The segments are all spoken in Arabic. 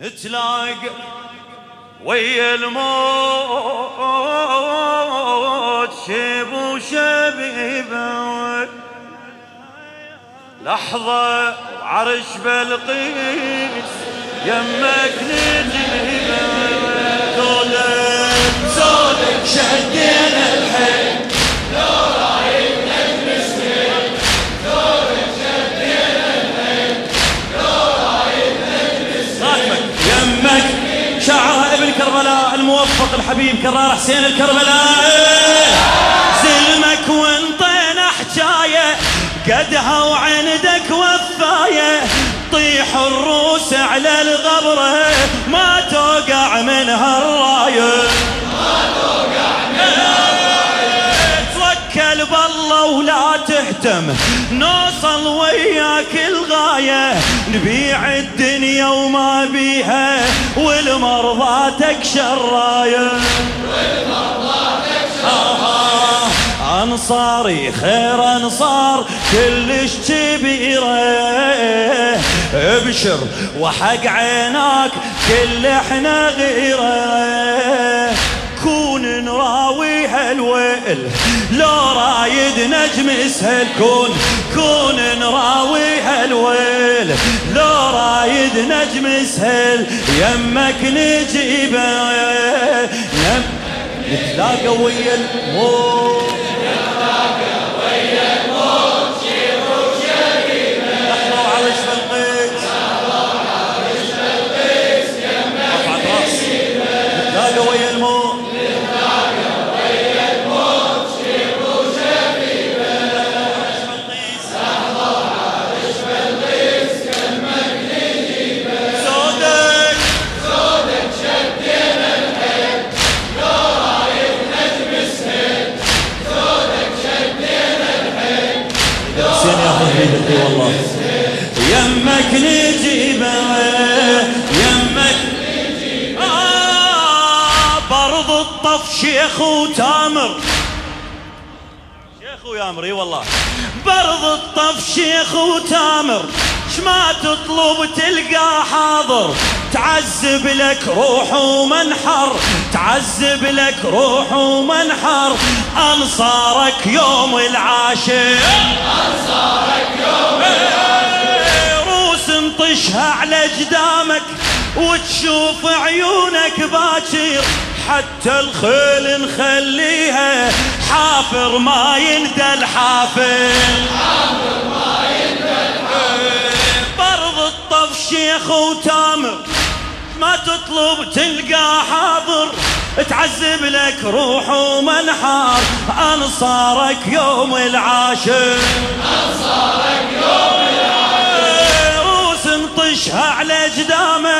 نتلاقى ويا الموت شيب وشبيبه لحظة عرش بلقيس يمك نجيبه زودك زودك شدينا الحبيب كرار حسين الكربلاء زلمك وانطينا حجاية قدها وعندك وفاية. طيح الروس على الغبرة. تهتم نوصل وياك الغاية نبيع الدنيا وما بيها والمرضى شراية آه، أنصاري خير أنصار كلش كبيرة أبشر وحق عيناك كل إحنا غيره. كون نراوي هالويل لو رايد نجم سهل كون كون نراوي هالويل لو رايد نجم سهل يمك نجيبه يم نتلاقى ويا الموت. لحظة شيخ ويامر اي والله. برض الطف شيخ وتامر شما تطلب تلقى حاضر. تعذب لك روح ومنحر تعذب لك روح ومنحر. أنصارك يوم العاشر. إيه، روس انطشها على جدامك. وتشوف عيونك باكر. حتى الخيل نخليها. حافر ما يندى الحافر برض الطف شيخ وتامر. ما تطلب تلقى حاضر تعذب لك روح ومنحار. أنصارك يوم العاشر. روس انطشها على جدامك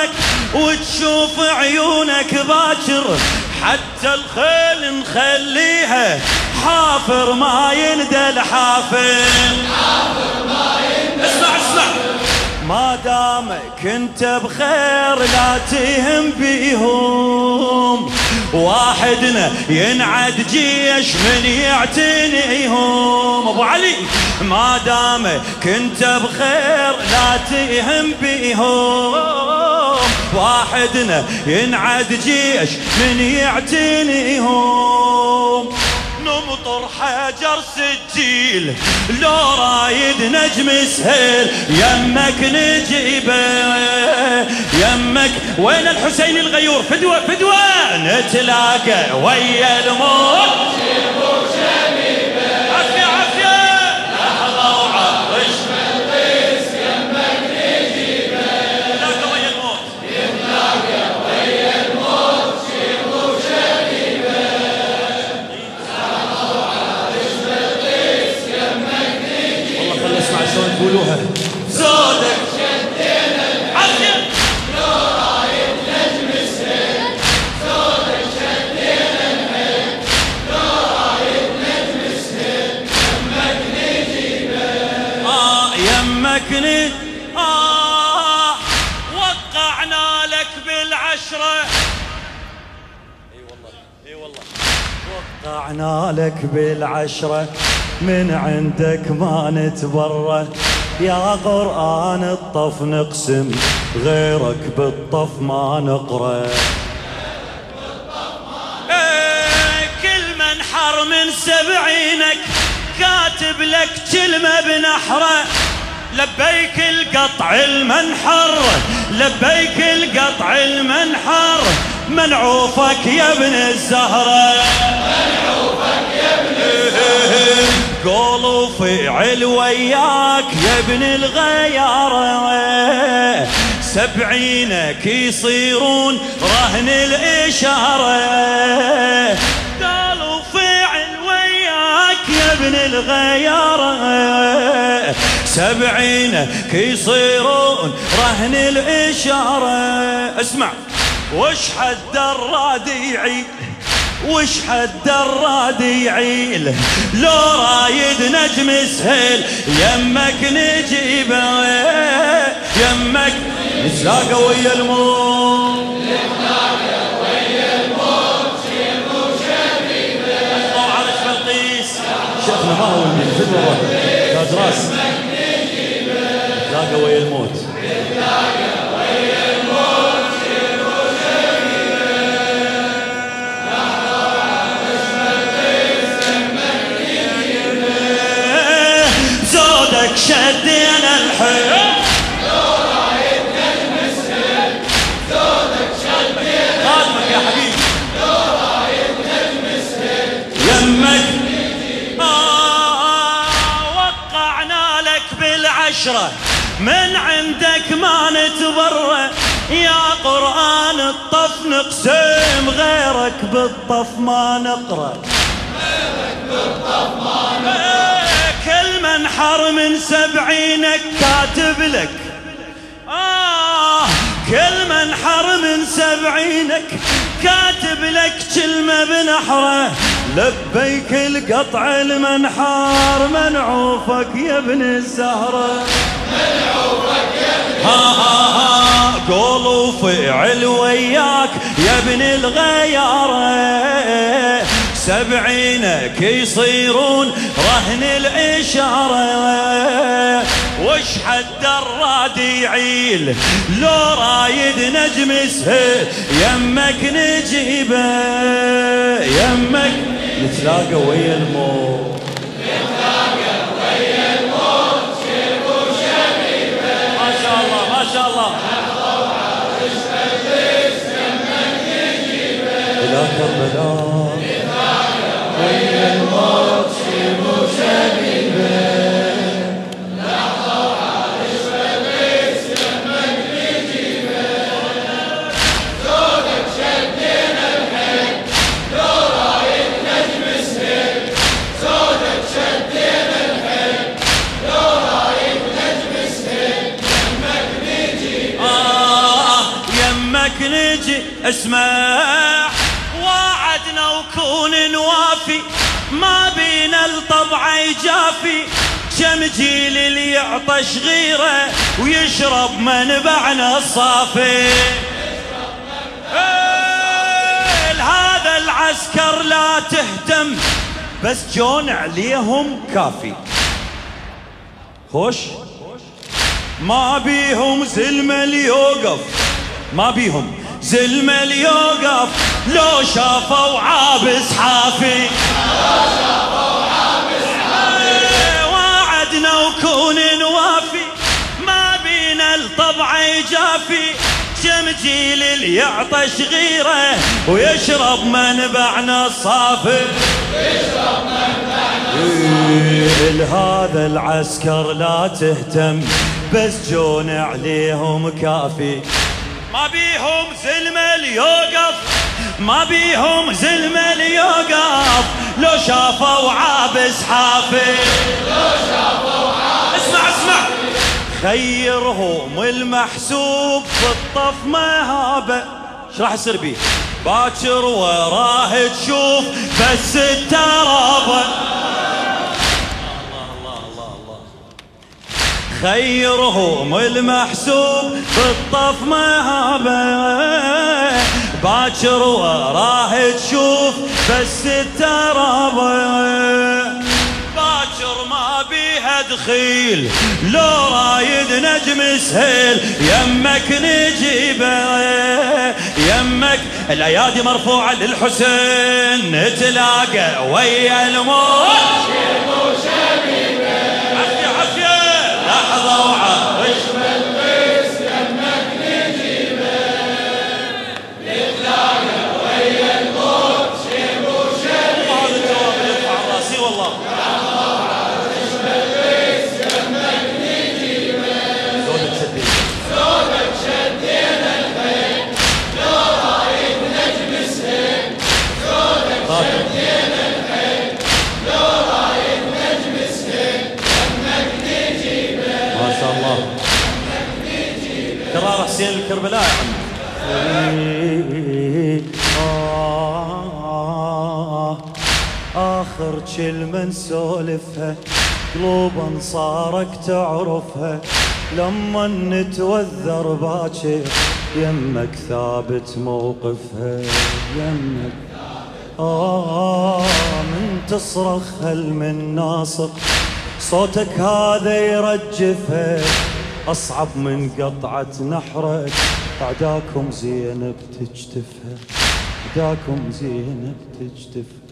وتشوف عيونك باكر حتى الخيل نخليها. حافر ما يندى الحافر اسمع اسمع. ما دامك انت بخير لا تهم بيهم. واحدنا ينعد جيش من يعتنيهم. أبو علي ما دامك انت بخير لا تهم بيهم. واحدنا ينعد جيش من يعتنيهم. نمطر حجر سجيل لو رايد نجم سهيل. يمك نجيبه يمك. وين الحسين الغيور؟ فدوة فدوة نتلاقى ويا الموت وقعنا لك بالعشرة من عندك ما نتبرى يا قرآن الطف نقسم غيرك بالطف ما نقرأ. كل من حر من سبعينك كاتب لك كلمة بنحرة. لبيك القطع المنحر لبيك القطع المنحر. منعوفك يا ابن الزهرة منعوفك يا ابن الزهرة. قول وفعل وياك يا ابن الغيارة. سبعينك يصيرون رهن الإشارة. قال وفعل وياك يا ابن الغيارة. سبعينك يصيرون رهن الإشارة. اسمع. وش حد الراديعي وش حد الراديعي لو رايد نجم سهل يمك نجيبه يمك نتلاقى ويا الموت. شيخنا ما هو من تاج راس. نتلاقى ويا الموت. بالعشرة من عندك ما نتبرى يا قرآن الطف نقسم غيرك بالطف ما نقرأ غيرك بالطف ما نقرأ. كل منحر من سبعينك كاتب لك. آه كل منحر من سبعينك كاتب لك كلمة بنحره. لبيك القطع المنحار منعوفك يا ابن الزهرة. منعوفك يا ابن ها ها ها قول وفعل وياك يا ابن الغيارة. سبعينك يصيرون رهن الإشارة. وش حد الراد يعيل لو رايد نجم سهل يمك نجيبه يمك نتلاقى ويا يمك نجي اسمع. وعدنا وكون نوافي ما بينا الطبع يجافي. كم جيل اللي يعطش غيره ويشرب منبعنا الصافي إيه، هذا العسكر لا تهتم بس جون عليهم كافي. خوش؟ ما بيهم زلمة يوقف ما بيهم. زلمة يوقف لو شافوا عابس حافي. إيه، وعدنا وكون نوافي. ما بينا الطبع يجافي كم جيل اللي يعطش غيره ويشرب منبعنا الصافي. هذا العسكر لا تهتم بس جون عليهم كافي. ما بيهم زلمة يوقف ما بيهم زلمة يوقف لو شافوا عابس حافي لو شافوا عابس اسمع اسمع. خيرهم المحسوب في الطف مهابة إيش راح يصير بيه؟ باكر وراه تشوف بس الترابة. خيرهم المحسوب بالطف مهابة باكر وراه تشوف بس الترابة باكر ما بيها دخيل لو رايد نجم سهيل يمك نجيبه. يمك الايادي مرفوعة للحسين نتلاقى ويا الموت. حسين الكربلاء آه آخر كلمة نسولفها قلوب انصارك تعرفها. لما نتوذر باكر يمك ثابت موقفها. يمك. آه من تصرخ هل من ناصق صوتك هذا يرجفها أصعب من قطعة نحرك. أعداكم زينب تجتفها. أعداكم زينب تجتفها.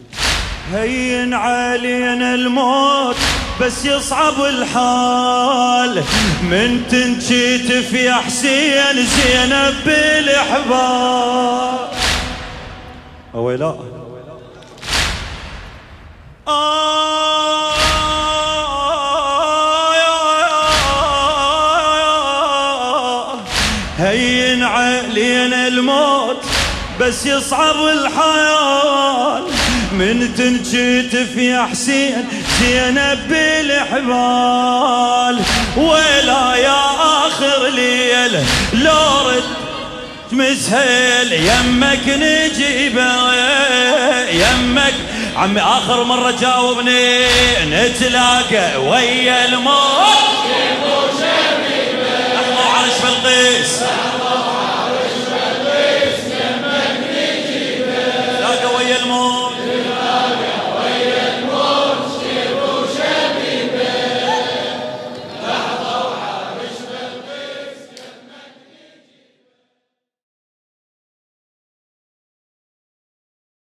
هين علينا الموت بس يصعب الحال. من تنشتف يا حسين زينب بالحبال أويلا. آه. بس يصعب الحال من تنشتف يا حسين زينب بالحبال. ولا يا آخر ليل لو رد مسهل يمك نجيبه يمك عمي آخر مرة جاوبني. نتلاقى ويا الموت.